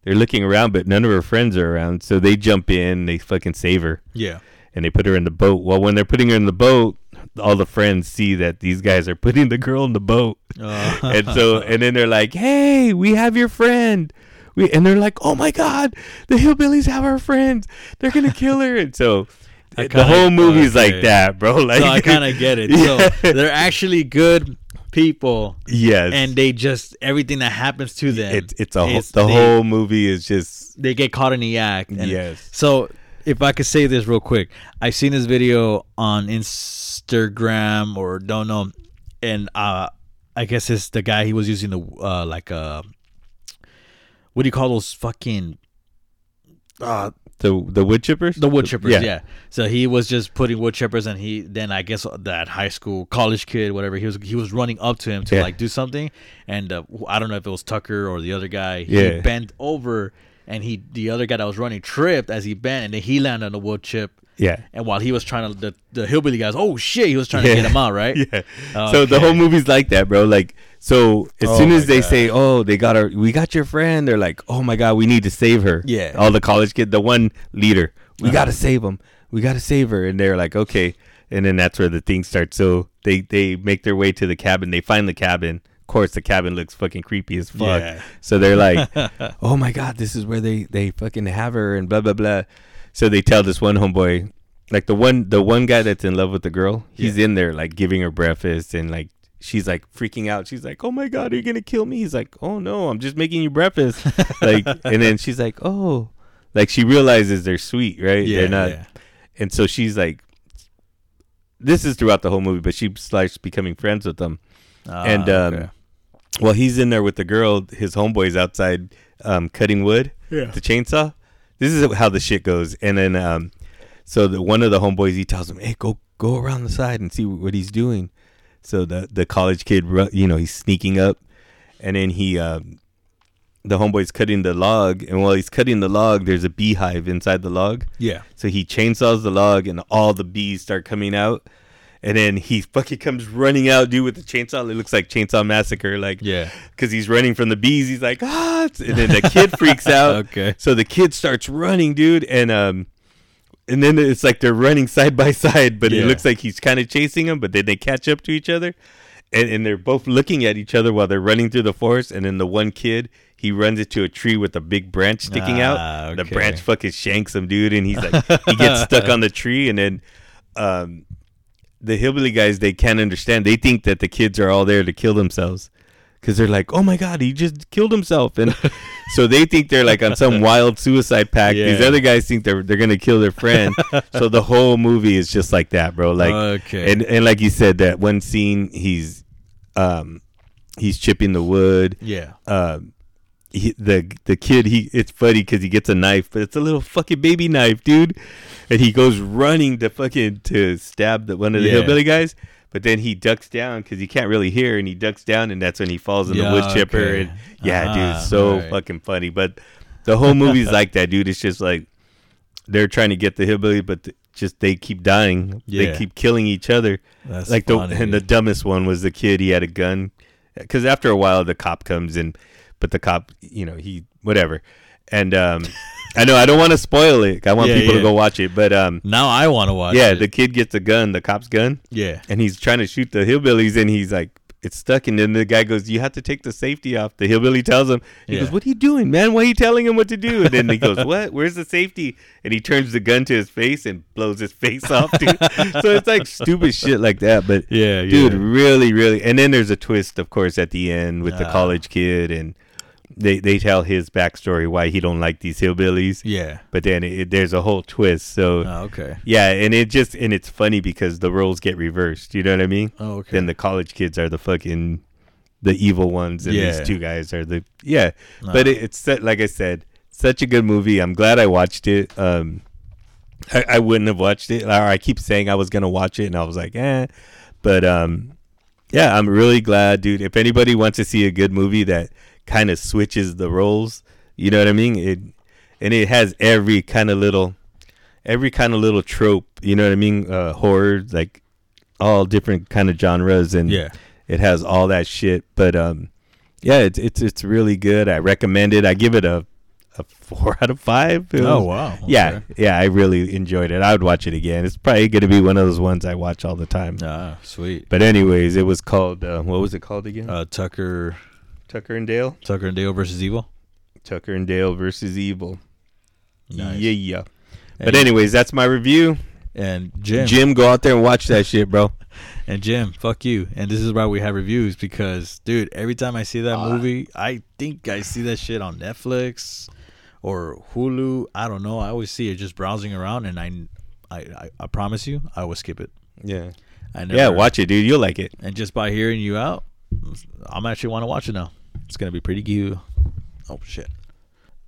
they're looking around, but none of her friends are around. So they jump in, they fucking save her Yeah. and they put her in the boat. Well, when they're putting her in the boat, all the friends see that these guys are putting the girl in the boat, Uh, and so and then they're like, "Hey, we have your friend." We, and they're like, "Oh my God, the hillbillies have our friends. They're gonna kill her." And so the kinda- whole movie's okay. like that, bro. Like, so I kind of get it. Yeah. So they're actually good people, yes, and they just everything that happens to them. it's it's a the they, whole movie is just they get caught in the act. Yes. So if I could say this real quick, I've seen this video on Instagram or don't know, and uh, I guess it's the guy he was using the uh like uh, what do you call those fucking uh the the wood chippers. the wood chippers, yeah. So he was just putting wood chippers, and he then I guess that high school college kid, whatever he was, he was running up to him to Yeah. like do something, and uh, I don't know if it was Tucker or the other guy. Yeah. He bent over, and he the other guy that was running tripped as he bent, and then he landed on the wood chip. Yeah. And while he was trying to, the, the hillbilly guys, oh shit, he was trying to get him out, right? Yeah. So the whole movie's like that, bro. Like, so as Oh soon as they God. say, "Oh, they got our, we got your friend," they're like, "Oh my god, we need to save her." Yeah. All the college kid, the one leader, we Uh-huh. got to save him. We got to save her, and they're like, "Okay." And then that's where the thing starts. So they they make their way to the cabin. They find the cabin. Of course, the cabin looks fucking creepy as fuck. Yeah. So they're like, "Oh my god, this is where they they fucking have her," and blah blah blah. So they tell this one homeboy, like the one the one guy that's in love with the girl, he's Yeah. in there like giving her breakfast and like she's like freaking out. She's like, "Oh my god, are you gonna kill me?" He's like, "Oh no, I'm just making you breakfast." like, and then she's like, "Oh," like she realizes they're sweet, right? Yeah, they're not, yeah. and so she's like, this is throughout the whole movie, but she starts becoming friends with them. Ah, and um, okay. well, he's in there with the girl. His homeboy's outside um, cutting wood, Yeah. the chainsaw. This is how the shit goes. And then, um, so the one of the homeboys, he tells him, "Hey, go go around the side and see what he's doing." So the the college kid, you know, he's sneaking up, and then he, um, the homeboy's cutting the log, and while he's cutting the log, there's a beehive inside the log. yeah. So he chainsaws the log, and all the bees start coming out. And then he fucking comes running out, dude, with the chainsaw. It looks like Chainsaw Massacre, like Yeah. because he's running from the bees. He's like, ah, and then the kid freaks out. Okay. So the kid starts running, dude, and um, and then it's like they're running side by side, but Yeah. it looks like he's kind of chasing them, but then they catch up to each other, and and they're both looking at each other while they're running through the forest. And then the one kid he runs into a tree with a big branch sticking Ah, out. The branch fucking shanks him, dude, and he's like he gets stuck on the tree, and then um the hillbilly guys they can't understand. They think that the kids are all there to kill themselves because they're like, "Oh my god, he just killed himself," and so they think they're like on some wild suicide pact. These other guys think they're they're gonna kill their friend. so the whole movie is just like that, bro. Like, Okay. and and like you said, that one scene he's um he's chipping the wood. Yeah. Um, he, the the kid he it's funny because he gets a knife, but it's a little fucking baby knife, dude, and he goes running to fucking to stab the one of the Yeah. hillbilly guys. But then he ducks down because he can't really hear, and he ducks down, and that's when he falls in the wood chipper. okay. And yeah, Ah, dude, so alright. fucking funny. But the whole movie's like that, dude. It's just like they're trying to get the hillbilly, but the, just they keep dying. Yeah. They keep killing each other. That's like funny, the and the dumbest one was the kid. He had a gun because after a while the cop comes in, but the cop, you know, he whatever. And um, I know I don't want to spoil it. I want Yeah, people yeah. to go watch it. But um, Now I want to watch. yeah, it. the kid gets a gun, the cop's gun, yeah. and he's trying to shoot the hillbillies, and he's like, it's stuck. And then the guy goes, "You have to take the safety off." The hillbilly tells him, "He Yeah. goes, what are you doing, man? Why are you telling him what to do?" And then he goes, "What? Where's the safety?" And he turns the gun to his face and blows his face off, dude. so it's like stupid shit like that. But Yeah, dude, yeah. really, really. And then there's a twist, of course, at the end with the Ah. college kid, and they they tell his backstory why he don't like these hillbillies. Yeah. But then it, there's a whole twist. So Oh, okay. yeah, and it just and it's funny because the roles get reversed. You know what I mean? Oh, okay. Then the college kids are the fucking the evil ones, and Yeah. these two guys are the yeah. Ah. But it, it's like I said, such a good movie. I'm glad I watched it. Um, I, I wouldn't have watched it. Or I keep saying I was gonna watch it, and I was like, eh. But um, yeah, I'm really glad, dude. If anybody wants to see a good movie that kind of switches the roles, you know what I mean? It and it has every kind of little, every kind of little trope. You know what I mean? Uh, horror, like all different kind of genres, and yeah. it has all that shit. But um, yeah, it's it's it's really good. I recommend it. I give it a a four out of five. Oh was- wow. Yeah, Okay. yeah, I really enjoyed it. I would watch it again. It's probably gonna be one of those ones I watch all the time. Ah, sweet. But anyways, it was called uh, what was it called again? Uh, Tucker, Tucker and Dale. Tucker and Dale versus Evil. Tucker and Dale versus Evil. Nice. Yeah, yeah. But And- anyways, that's my review. And Jim, Jim, go out there and watch that shit, bro. and Jim, fuck you. And this is why we have reviews because, dude, every time I see that ah. movie, I think I see that shit on Netflix or Hulu. I don't know. I always see it just browsing around, and I, I, I, I promise you, I will skip it. Yeah. I never, Yeah, watch it, dude. You'll like it. And just by hearing you out, I'm actually want to watch it now. It's gonna be pretty cute. Oh shit!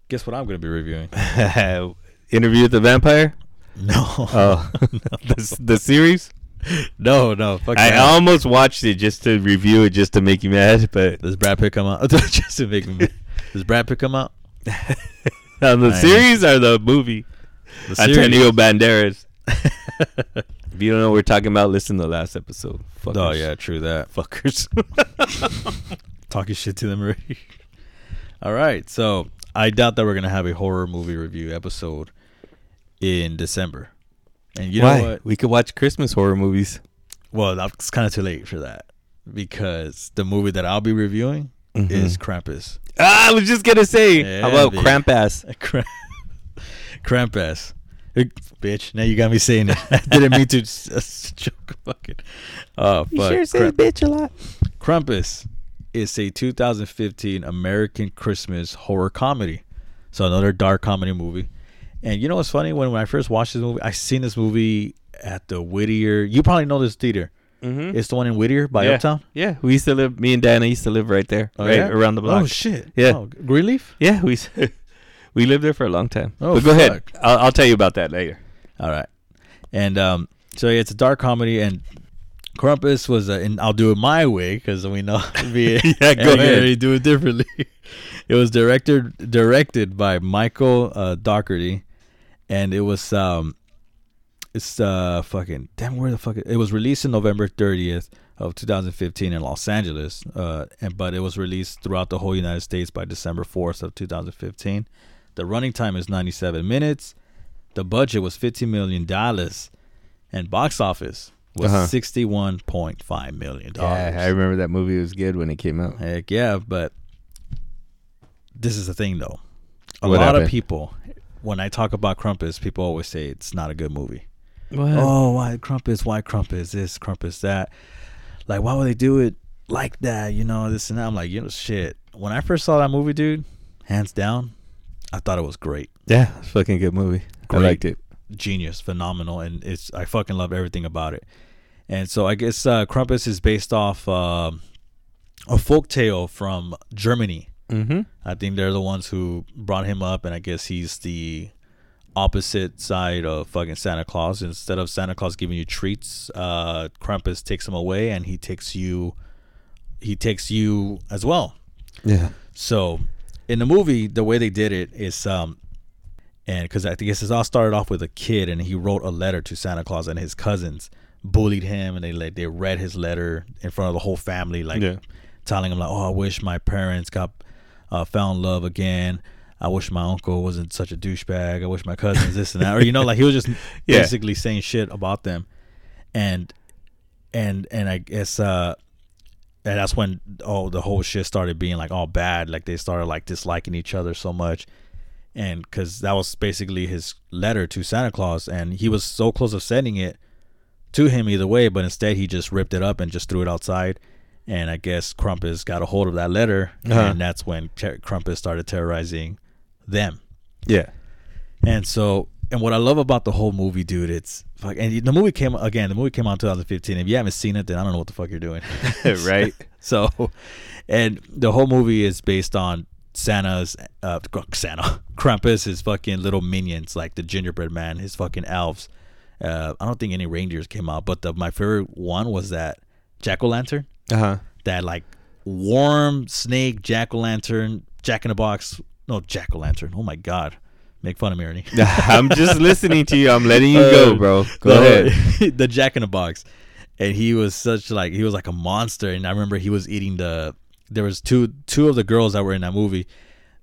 Guess what I'm gonna be reviewing? Interview with the Vampire. No, Oh, the, the series. no, no. Fuck I that. almost watched it just to review it, just to make you mad. But Does Brad Pitt come out? just to make me. mad. Does Brad Pitt come out? on the Nice. series or the movie, The series. Antonio Banderas. If you don't know what we're talking about, listen to the last episode. Oh, fuckers. Oh yeah, true that. fuckers. Talking shit to them already. All right, so I doubt that we're gonna have a horror movie review episode in December. And you Why? know what? We could watch Christmas horror movies. Well, that's kind of too late for that because the movie that I'll be reviewing Mhm. is Krampus. Ah, I was just gonna say, Yeah, how about baby. Krampus? Kramp- Krampus. Bitch, now you got me saying it. I didn't mean to s- joke. Fucking. Oh, fuck. Kramp- bitch a lot. Krampus is a 2015 American Christmas horror comedy. So another dark comedy movie. And you know what's funny? When, when I first watched this movie, I seen this movie at the Whittier. You probably know this theater. Mm-hmm. It's the one in Whittier by yeah. Uptown. Yeah, we used to live. Me and Dana used to live right there, Oh, right yeah? around the block. Oh shit! Yeah. Oh, Greenleaf. Yeah, we we lived there for a long time. Oh, but go ahead. I'll, I'll tell you about that later. All right. And um, so yeah, it's a dark comedy, and Krampus was, a, and I'll do it my way because we know. Yeah, go ahead. Do it differently. it was directed directed by Michael uh, Dougherty, and it was um, it's uh fucking damn where the fuck it, it was released in November thirtieth of 2015 in Los Angeles, uh, and but it was released throughout the whole United States by December 4th of 2015. The running time is 97 minutes. The budget was 15 million dollars, and box office was Uh-huh. 61.5 million dollars. Yeah, I remember that movie was good when it came out. Heck yeah, but this is the thing though. A What lot happened? of people, when I talk about Crumpus, people always say it's not a good movie. What? Oh, why Crumpus? Why Crumpus? This Crumpus that? Like, why would they do it like that? You know, this and that. I'm like, you know, shit. When I first saw that movie, dude, hands down, I thought it was great, Yeah, it's a fucking good movie. Great. I liked it. Genius, phenomenal, and it's I fucking love everything about it. And so I guess uh, Krampus is based off um a folk tale from Germany. Mm-hmm. I think they're the ones who brought him up, and I guess he's the opposite side of fucking Santa Claus. Instead of Santa Claus giving you treats, uh, Krampus takes him away, and he takes you, he takes you as well. Yeah. So, in the movie, the way they did it is, um, and because I guess it all started off with a kid, and he wrote a letter to Santa Claus, and his cousins bullied him, and they like they read his letter in front of the whole family, like Yeah. telling him like, "Oh, I wish my parents got uh, found love again." I wish my uncle wasn't such a douchebag. I wish my cousins this and that, or you know, like he was just Yeah. basically saying shit about them, and and and I guess uh, and that's when oh the whole shit started being like all bad. Like they started like disliking each other so much, and because that was basically his letter to Santa Claus, and he was so close of sending it to him either way, but instead he just ripped it up and just threw it outside. And I guess Krampus got a hold of that letter, Uh-huh. and that's when ter- Krampus started terrorizing them. Yeah. And so, and what I love about the whole movie, dude, it's fuck. And the movie came again. The movie came out in 2015. If you haven't seen it, then I don't know what the fuck you're doing. Right. So, and the whole movie is based on Santa's, uh, Santa, Krampus, his fucking little minions, like the gingerbread man, his fucking elves. Uh, I don't think any reindeers came out, but the, my favorite one was that jack o' lantern, Uh huh. that like warm snake jack o' lantern, jack in the box. No, jack o' lantern. Oh my god, make fun of me, Ernie. I'm just listening to you. I'm letting you go, Uh, bro. Go the- ahead. the Jack in the Box, and he was such like he was like a monster. And I remember he was eating the. There was two two of the girls that were in that movie.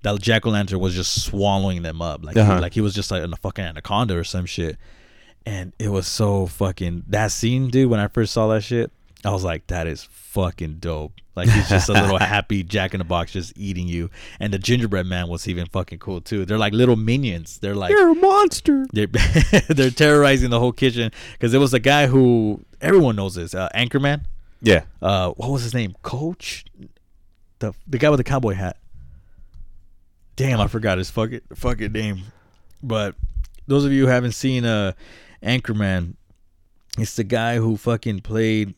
That Jack o' lantern was just swallowing them up, like Uh-huh. he, like he was just like a fucking anaconda or some shit. And it was so fucking that scene, dude. When I first saw that shit, I was like, that is fucking dope. Like he's just a little happy Jack in the Box just eating you. And the gingerbread man was even fucking cool too. They're like little minions. They're like You're a monster. they're they're terrorizing the whole kitchen because it was a guy who everyone knows this uh, Anchorman. Yeah. Uh, what was his name? Coach, the the guy with the cowboy hat. Damn, I forgot his fucking fucking name. But those of you who haven't seen uh Anchorman, it's the guy who fucking played.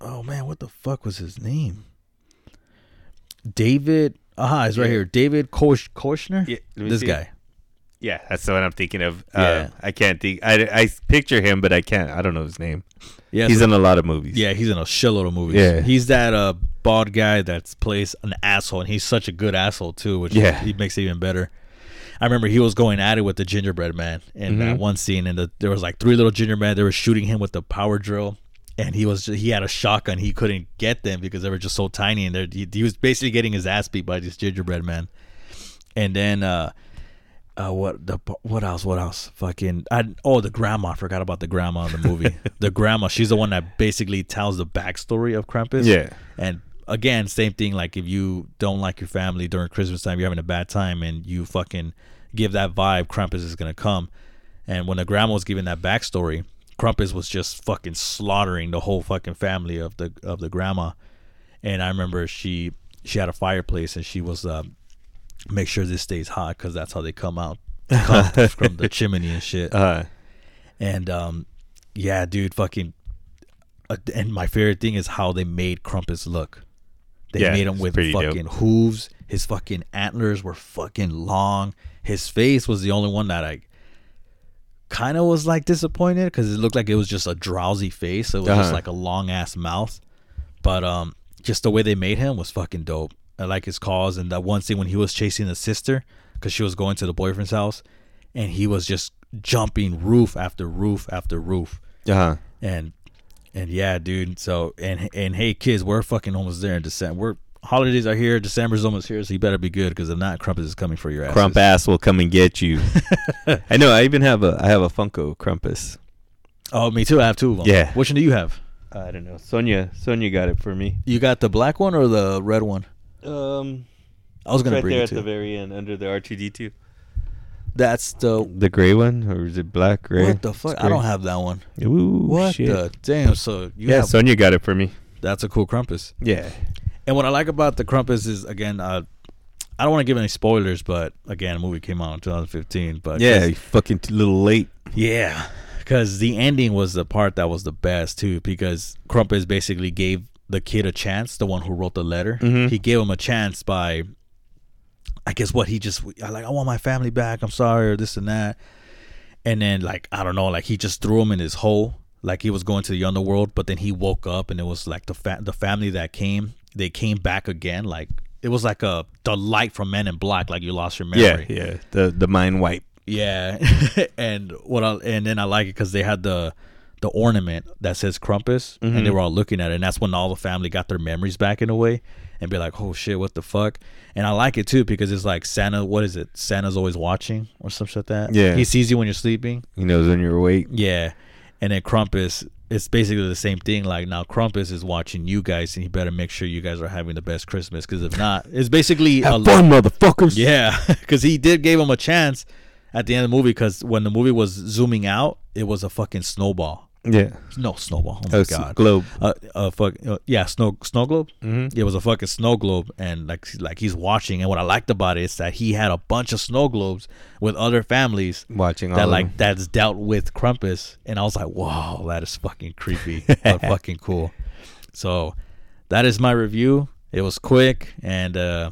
Oh man, what the fuck was his name? David. Aha, it's right here. David Kosh Koshner. Yeah, this see. guy. Yeah, that's the one I'm thinking of. Uh, Yeah. I can't think. I, I picture him, but I can't. I don't know his name. Yeah, He's so- in a lot of movies. Yeah, he's in a shitload of movies. Yeah. he's that uh bald guy that plays an asshole, and he's such a good asshole too, which Yeah. he makes it even better. I remember he was going at it with the gingerbread man in that Mhm. one scene, and the, there was like three little gingerbread. Men. They were shooting him with the power drill, and he was he had a shotgun. He couldn't get them because they were just so tiny, and he, he was basically getting his ass beat by this gingerbread man. And then uh, uh, what the what else? What else? Fucking I oh the grandma. I forgot about the grandma in the movie. the grandma. She's the one that basically tells the backstory of Krampus. Yeah. And again, same thing. Like if you don't like your family during Christmas time, you're having a bad time, and you fucking give that vibe, Krampus is gonna come. And when the grandma was giving that backstory, Krampus was just fucking slaughtering the whole fucking family of the of the grandma. And I remember she she had a fireplace, and she was uh, make sure this stays hot because that's how they come out come from the chimney and shit. Uh, And um, yeah, dude, fucking. Uh, and my favorite thing is how they made Krampus look. They Yeah, made him with pretty dope. fucking hooves. His fucking antlers were fucking long. His face was the only one that I kind of was like disappointed because it looked like it was just a drowsy face. It was Uh-huh. like a long ass mouth. But um, just the way they made him was fucking dope. I like his calls and that one scene when he was chasing the sister because she was going to the boyfriend's house, and he was just jumping roof after roof after roof, uh-huh. and and yeah, dude. So and and hey, kids, we're fucking almost there in December. We're holidays are here. December's almost here, so you better be good because if not, Krampus is coming for your ass. Crump ass will come and get you. I know. I even have a. I have a Funko Crumpus. Oh, me too. I have two of them. Yeah. Which one do you have? I don't know. Sonia. Sonia got it for me. You got the black one or the red one? Um, I was gonna right bring there it at to. the very end, under the R two D two. That's the The gray one, or is it black gray? what the fuck? It's I don't have that one. Ooh, What shit. the damn? So you yeah, have Sonia got it for me. that's a cool Krampus. Yeah. And what I like about the Krampus is again, uh, I don't want to give any spoilers, but again, the movie came out in 2015. But Yeah, you fucking t- little late. yeah, because the ending was the part that was the best too. Because Krampus basically gave the kid a chance, the one who wrote the letter. Mhm. He gave him a chance by, I guess what he just I like. I want my family back. I'm sorry, or this and that. And then like I don't know, like he just threw him in his hole, like he was going to the underworld. But then he woke up, and it was like the fa- the family that came, they came back again, like it was like a the light from Men in Black, like you lost your Yeah, memory. yeah. The the mind wipe. Yeah, and what I and then I like it because they had the the ornament that says Krampus, and Mm-hmm. they were all looking at it, and that's when all the family got their memories back in a way, and be like, "Oh shit, what the fuck?" And I like it too because it's like Santa. What is it? Santa's always watching or something like that. Yeah. he sees you when you're sleeping. He knows when you're awake. Yeah, and then Krampus. It's basically the same thing. Like now, Krampus is watching you guys, and he better make sure you guys are having the best Christmas. Because if not, it's basically a, Have fun, motherfuckers. yeah, because he did give him a chance at the end of the movie. Because when the movie was zooming out, it was a fucking snowball. Yeah. No snowball. Oh my s- god. globe. Uh, uh, fuck. Uh, yeah, snow snow globe. Mhm. It was a fucking snow globe, and like like he's watching. And what I liked about it is that he had a bunch of snow globes with other families Watching that like that's dealt with Krampus, and I was like, wow, that is fucking creepy, but fucking cool. So that is my review. It was quick, and uh,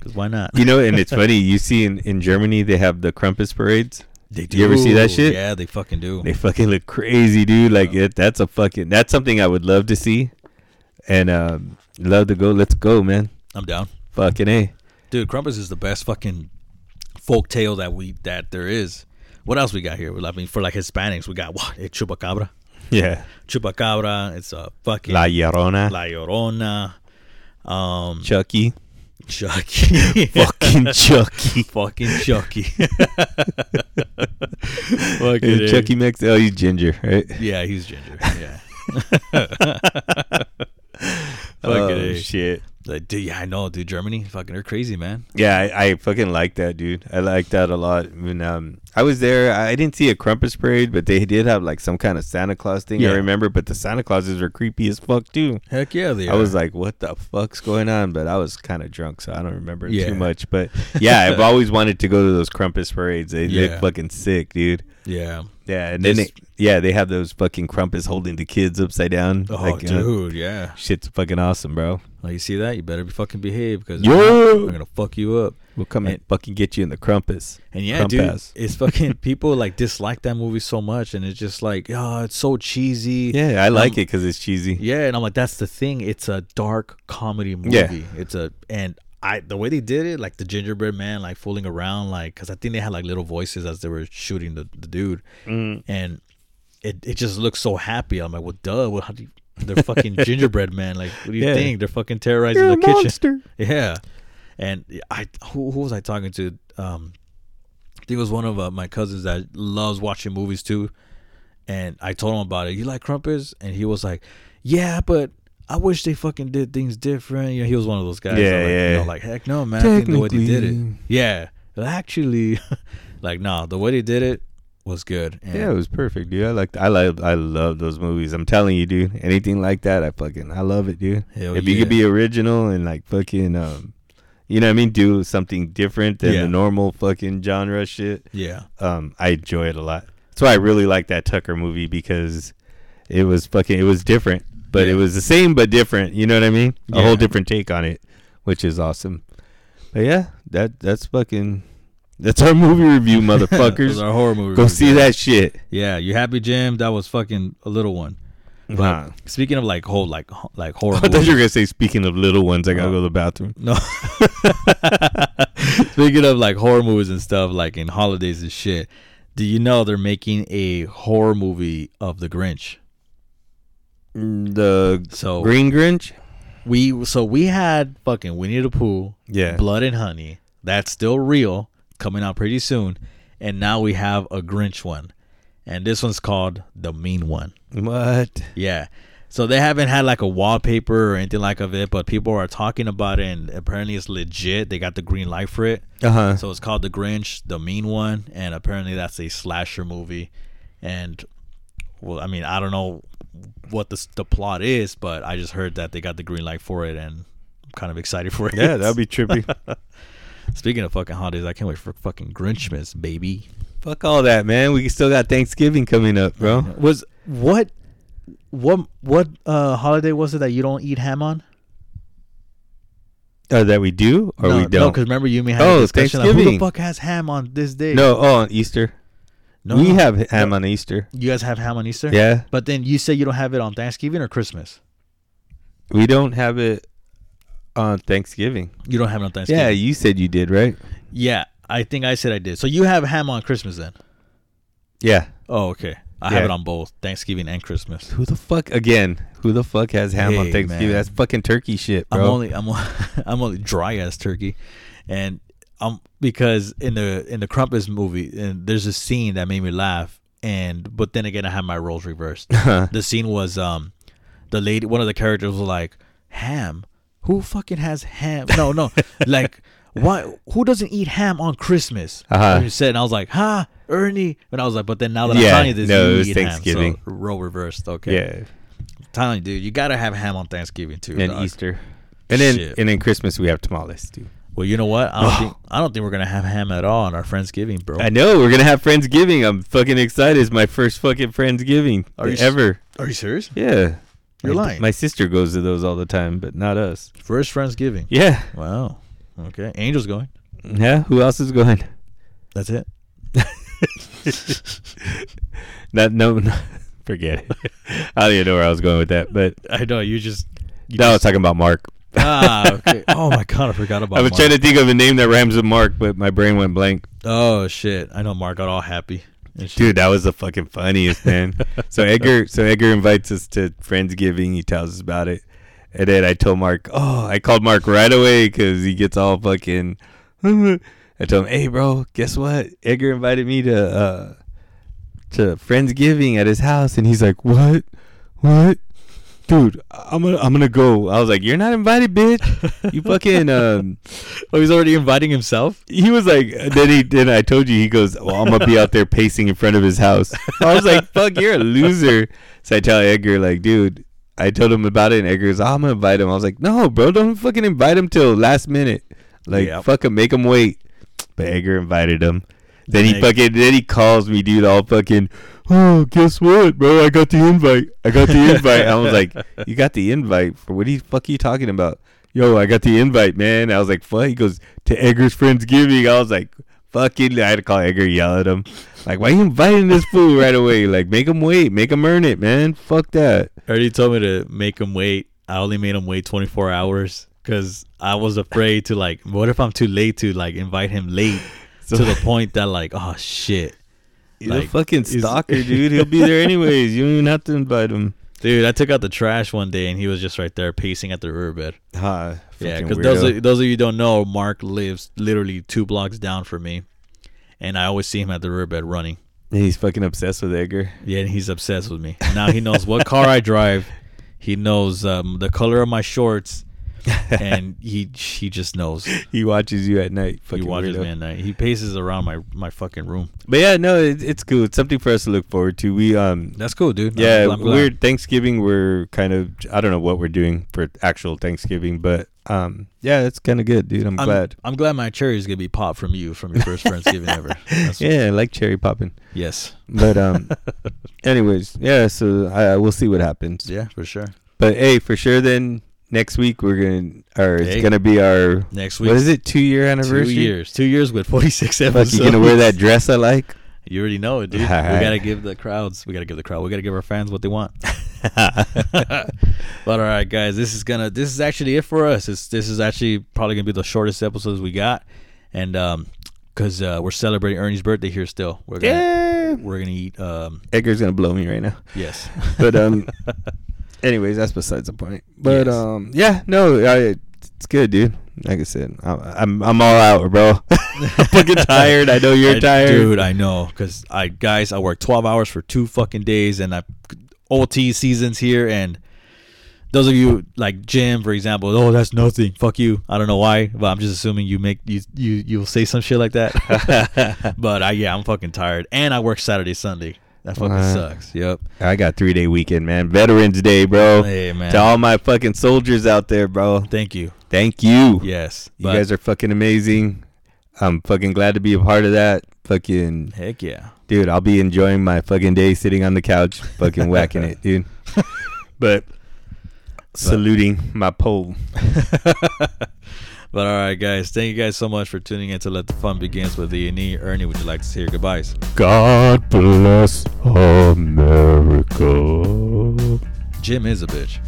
cause why not? You know, and it's funny. You see in, in Germany they have the Krampus parades. They You ever see that shit? Yeah, they fucking do. They fucking look crazy, dude. Like it, that's a fucking that's something I would love to see, and um, love to go. Let's go, man. I'm down, Fucking a. dude. Krampus is the best fucking folk tale that we that there is. What else we got here? I mean, for like Hispanics, we got what? Chupacabra. Yeah. Chupacabra. It's a fucking La Llorona. La Llorona. Um, Chucky. Chucky. Fucking Chucky. fucking Chucky. fucking Hey, Chucky Max. Oh, he's ginger, right? Yeah, he's ginger. Yeah. Oh Fucking shit. Like, dude, yeah, I know, dude. Germany, fucking, they're crazy, man. Yeah, I, I fucking like that, dude. I like that a lot. When um, I was there, I didn't see a Krampus parade, but they did have like some kind of Santa Claus thing. Yeah. I remember, but the Santa Clauses were creepy as fuck too. Heck yeah, they I are. was like, "What the fuck's going on?" But I was kind of drunk, so I don't remember Yeah. too much. But yeah, I've always wanted to go to those Krampus parades. They Yeah. look fucking sick, dude. yeah. Yeah, and then This- they, yeah, they have those fucking Krampus holding the kids upside down. Oh, like, uh, dude, yeah. shit's fucking awesome, bro. Like, you see that? You better be fucking behave because Yeah. I'm gonna fuck you up. We'll come and, And- fucking get you in the Krampus. And yeah, Crump dude, ass. it's fucking people like dislike that movie so much, and it's just like, oh, it's so cheesy. Yeah, I like Um, it because it's cheesy. Yeah, and I'm like, that's the thing. It's a dark comedy movie. Yeah. It's a and I the way they did it, like the gingerbread man, like fooling around, like because I think they had like little voices as they were shooting the, the dude, Mm. and it it just looks so happy. I'm like, well, duh. Well, how do you, they're fucking gingerbread man? Like, what do you Yeah. think? They're fucking terrorizing You're the a kitchen. monster. Yeah, and I who, who was I talking to? Um, I think it was one of uh, my cousins that loves watching movies too, and I told him about it. You like Crumpets? And he was like, Yeah, but I wish they fucking did things different. You know, he was one of those guys. Yeah, like, You yeah. know, like heck no, man. I think the way they did it. Yeah, actually, like no, the way they did it was good. And Yeah, it was perfect, dude. I like, I like, I love those movies. I'm telling you, dude. Anything like that, I fucking, I love it, dude. Hell if you yeah. could be original and like fucking, um, you know what I mean, do something different than Yeah. the normal fucking genre shit. yeah, Um, I enjoy it a lot. That's why I really like that Tucker movie because it was fucking, it was different, but Yeah. it was the same but different. You know what I mean? A whole different take on it, which is awesome. But yeah, that that's fucking, that's our movie review, motherfuckers. are horror movie. Go see that shit. Yeah, you happy, Jim? That was fucking a little one. But Nah. speaking of like whole like like horror I thought movies, you were gonna say speaking of little ones, I gotta Oh. go to the bathroom. No. Speaking of like horror movies and stuff, like in holidays and shit, do you know they're making a horror movie of the Grinch? Mm, the So Green Grinch? we so we had fucking Winnie the Pooh, Yeah. Blood and Honey. That's still real, coming out pretty soon. And now we have a Grinch one. And this one's called The Mean One. What? Yeah. So they haven't had like a wallpaper or anything like of it, but people are talking about it and apparently it's legit. They got the green light for it. Uh huh. So it's called The Grinch, the mean one, and apparently that's a slasher movie. And well, I mean, I don't know what the the plot is, but I just heard that they got the green light for it, and I'm kind of excited for it. Yeah, that'd be trippy. Speaking of fucking holidays, I can't wait for fucking Grinchmas, baby. Fuck all that, man. We still got Thanksgiving coming up, bro. Was what what what uh holiday was it that you don't eat ham on? Uh, that we do or no, we don't? No, because remember you and me had Oh, a discussion like, who the fuck has ham on this day? No, oh, on Easter. no, we have ham on Easter. You guys have ham on Easter? Yeah, But then you say you don't have it on Thanksgiving or Christmas? we don't have it on Thanksgiving. You don't have it on Thanksgiving. Yeah, you said you did, right? Yeah, I think I said I did. So you have ham on Christmas then? Yeah. Oh, okay. I have it on both Thanksgiving and Christmas. Who the fuck again? Who the fuck has ham on Thanksgiving? man. That's fucking turkey shit, bro. I'm only I'm I'm only dry ass turkey, and um because in the in the Krampus movie, and there's a scene that made me laugh, and but then again I had my roles reversed. the scene was um the lady one of the characters was like ham who fucking has ham no no like why who doesn't eat ham on christmas Uh-huh. You said and i was like huh ernie and i was like but then now that Yeah, i'm telling you this no, you it was Thanksgiving. ham, so role reversed okay yeah, telling you dude you gotta have ham on thanksgiving too and dog. Easter, and then Shit. and then Christmas we have tamales too. well you know what i don't think i don't think we're gonna have ham at all on our friendsgiving bro I know we're gonna have Friendsgiving. I'm fucking excited. It's my first fucking Friendsgiving Are you s- ever. are you serious Yeah, You're my, lying. My sister goes to those all the time, but not us. first friendsgiving Yeah, wow okay angel's going yeah. Who else is going? that's it Not no, no forget it. I don't even know where I was going with that, but i know you just you no, I was talking about Mark. ah okay oh my god i forgot about Mark. I was Mark. trying to think of a name that rhymes with Mark, but my brain went blank. Oh shit! I know Mark got all happy. Dude, that was the fucking funniest, man. so Edgar, so Edgar invites us to Friendsgiving. He tells us about it, and then I told Mark, oh, I called Mark right away because he gets all fucking. I told him, hey, bro, guess what? Edgar invited me to uh to Friendsgiving at his house, and he's like, what, what? Dude, I'm gonna I'm gonna go. I was like, "You're not invited, bitch. You fucking um." oh, he's already inviting himself. He was like, then he then I told you he goes, well, I'm gonna be out there pacing in front of his house. I was like, fuck, you're a loser. So I tell Edgar like, dude, I told him about it, and Edgar goes, I'm gonna invite him. I was like, no, bro, don't fucking invite him till last minute. Like, Yep. fucking make him wait. But Edgar invited him. Then he fucking then he calls me, dude, all fucking. Oh, guess what, bro? I got the invite. I got the invite. I was like, you got the invite for what? The fuck are you talking about? Yo, I got the invite, man. I was like, fuck. He goes to Edgar's friends Friendsgiving. I was like, fucking. I had to call Edgar, yell at him, like, why you inviting this fool right away? Like, make him wait, make him earn it, man. Fuck that. Already told me to make him wait. I only made him wait 24 hours because I was afraid to like. What if I'm too late to like invite him late So- to the point that like, oh shit, He's a fucking stalker, dude. He'll be there anyways. You don't even have to invite him. dude! I took out the trash one day and he was just right there pacing at the riverbed. Ha, Yeah, because those of, those of you don't know, Mark lives literally two blocks down from me, and I always see him at the riverbed running. He's fucking obsessed with Edgar. Yeah, and he's obsessed with me. Now he knows what car I drive. He knows um, the color of my shorts, and he he just knows. he watches you at night. He watches weirdo. me at night. He paces around my my fucking room. But yeah, no, it, it's cool. It's something for us to look forward to. We um, That's cool, dude. yeah, I'm, I'm glad. we're Thanksgiving. We're kind of I don't know what we're doing for actual Thanksgiving, but um, yeah, it's kind of good, dude. I'm, I'm glad. I'm glad my cherry is gonna be popped from you from your first Friendsgiving ever. That's, Yeah, I like cherry popping. Yes. But um, anyways, yeah. So I we'll see what happens. Yeah, for sure. But hey, for sure, then next week we're gonna or it's Hey. gonna be our Next week. what is it two year anniversary? Two years. Two years with 46 Fuck, episodes. you gonna wear that dress I like? You already know it, dude. we Alright. gotta give the crowds. We gotta give the crowd. We gotta give our fans what they want. but all right, guys, this is gonna. This is actually it for us. It's, this is actually probably gonna be the shortest episodes we got, and um, because uh, we're celebrating Ernie's birthday here still. We're gonna yeah. we're gonna eat. Um, Edgar's gonna blow me right now. yes. But um, anyways, that's besides the point. But Yes. um, yeah, no, I, it's good, dude. Like I said, I'm I'm, I'm all out, bro. I'm fucking tired. I know you're I- tired, dude. I know, cause I guys, I work 12 hours for two fucking days, and I OT seasons here, and those of you like Jim, for example, oh that's nothing. Fuck you. I don't know why, but I'm just assuming you make you you you'll say some shit like that. but I yeah, I'm fucking tired, and I work Saturday Sunday. That fucking Uh, sucks. Yep. I got three day weekend, man. Veterans Day, bro. Hey man. To all my fucking soldiers out there, bro. Thank you. Thank you. Yes. You guys are fucking amazing. I'm fucking glad to be a part of that. Fucking heck yeah. dude, I'll be enjoying my fucking day sitting on the couch, fucking whacking it, dude. But saluting my pole. But all right, guys. Thank you guys so much for tuning in to Let the Fun Begins with the Ernie. Ernie, would you like to say your goodbyes? God bless America. Jim is a bitch.